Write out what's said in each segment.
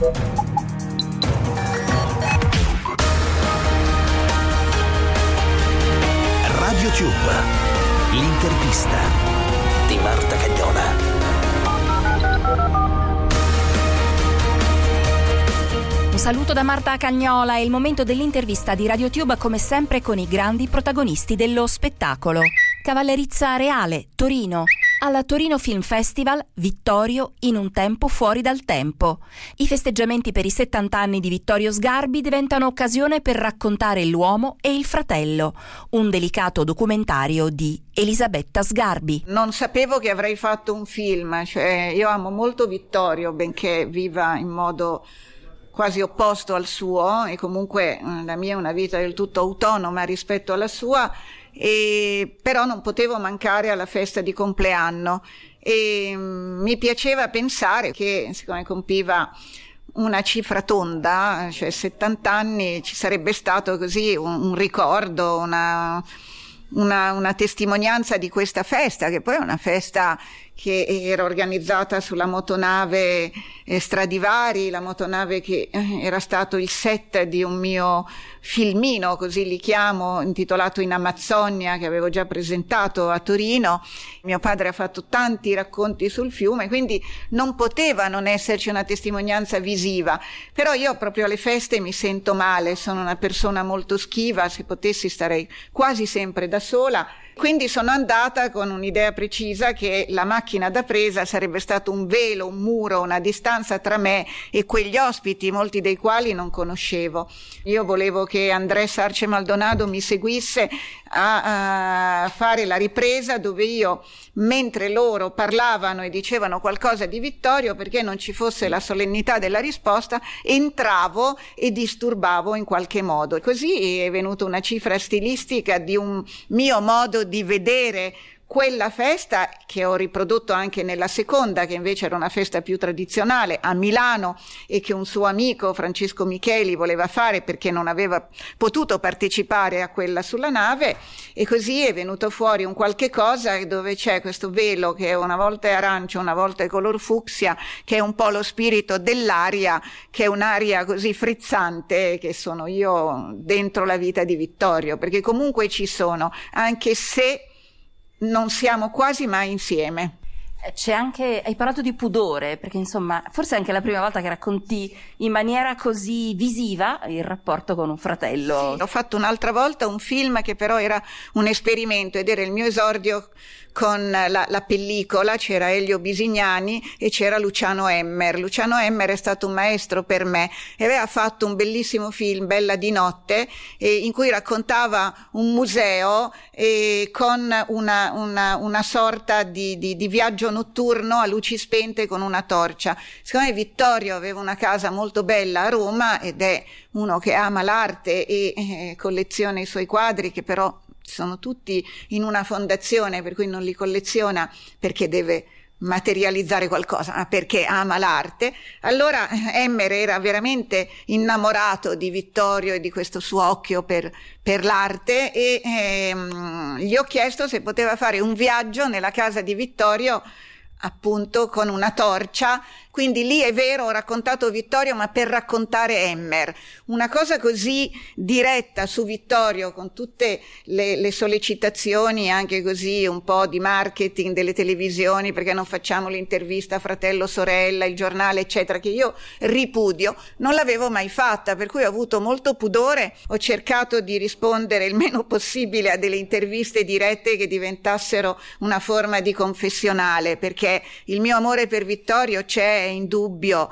Radio Tube, l'intervista di Marta Cagnola. Un saluto da Marta Cagnola, è il momento dell'intervista di RadioTube come sempre con i grandi protagonisti dello spettacolo. Cavallerizza Reale, Torino. Alla Torino Film Festival, Vittorio in un tempo fuori dal tempo. I festeggiamenti per i 70 anni di Vittorio Sgarbi diventano occasione per raccontare l'uomo e il fratello, un delicato documentario di Elisabetta Sgarbi. Non sapevo che avrei fatto un film, cioè io amo molto Vittorio, benché viva in modo quasi opposto al suo e comunque eh, la mia è una vita del tutto autonoma rispetto alla sua, e, però non potevo mancare alla festa di compleanno. E mm, mi piaceva pensare che siccome compiva una cifra tonda, cioè 70 anni, ci sarebbe stato così un, un ricordo, una, una, una testimonianza di questa festa, che poi è una festa che era organizzata sulla motonave eh, Stradivari, la motonave che eh, era stato il set di un mio filmino, così li chiamo, intitolato In Amazzonia, che avevo già presentato a Torino. Mio padre ha fatto tanti racconti sul fiume, quindi non poteva non esserci una testimonianza visiva. Però io proprio alle feste mi sento male, sono una persona molto schiva, se potessi starei quasi sempre da sola quindi sono andata con un'idea precisa che la macchina da presa sarebbe stato un velo, un muro, una distanza tra me e quegli ospiti, molti dei quali non conoscevo. Io volevo che André Sarce Maldonado mi seguisse a, a fare la ripresa dove io, mentre loro parlavano e dicevano qualcosa di Vittorio, perché non ci fosse la solennità della risposta, entravo e disturbavo in qualche modo. Così è venuta una cifra stilistica di un mio modo di vedere quella festa che ho riprodotto anche nella seconda, che invece era una festa più tradizionale a Milano e che un suo amico Francesco Micheli voleva fare perché non aveva potuto partecipare a quella sulla nave. E così è venuto fuori un qualche cosa dove c'è questo velo che una volta è arancio, una volta è color fucsia, che è un po' lo spirito dell'aria, che è un'aria così frizzante che sono io dentro la vita di Vittorio, perché comunque ci sono, anche se non siamo quasi mai insieme. C'è anche, hai parlato di pudore, perché insomma, forse è anche la prima volta che racconti in maniera così visiva il rapporto con un fratello. Sì, ho fatto un'altra volta un film che però era un esperimento ed era il mio esordio con la, la, pellicola, c'era Elio Bisignani e c'era Luciano Emmer. Luciano Emmer è stato un maestro per me e aveva fatto un bellissimo film, Bella di notte, eh, in cui raccontava un museo eh, con una, una, una sorta di, di, di, viaggio notturno a luci spente con una torcia. Secondo me Vittorio aveva una casa molto bella a Roma ed è uno che ama l'arte e eh, colleziona i suoi quadri che però sono tutti in una fondazione per cui non li colleziona perché deve materializzare qualcosa, ma perché ama l'arte. Allora Emmer era veramente innamorato di Vittorio e di questo suo occhio per, per l'arte e ehm, gli ho chiesto se poteva fare un viaggio nella casa di Vittorio appunto con una torcia, quindi lì è vero ho raccontato Vittorio ma per raccontare Emmer, una cosa così diretta su Vittorio con tutte le, le, sollecitazioni anche così un po' di marketing delle televisioni perché non facciamo l'intervista fratello sorella, il giornale eccetera che io ripudio, non l'avevo mai fatta. Per cui ho avuto molto pudore, ho cercato di rispondere il meno possibile a delle interviste dirette che diventassero una forma di confessionale perché perché il mio amore per Vittorio c'è, è indubbio.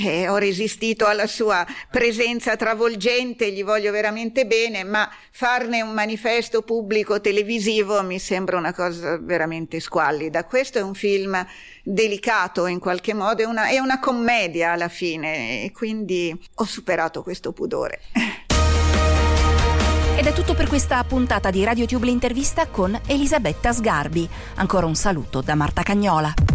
Eh, ho resistito alla sua presenza travolgente, gli voglio veramente bene, ma farne un manifesto pubblico televisivo mi sembra una cosa veramente squallida. Questo è un film delicato in qualche modo, è una, è una commedia alla fine e quindi ho superato questo pudore. Ed è tutto per questa puntata di RadioTube l'intervista con Elisabetta Sgarbi. Ancora un saluto da Marta Cagnola.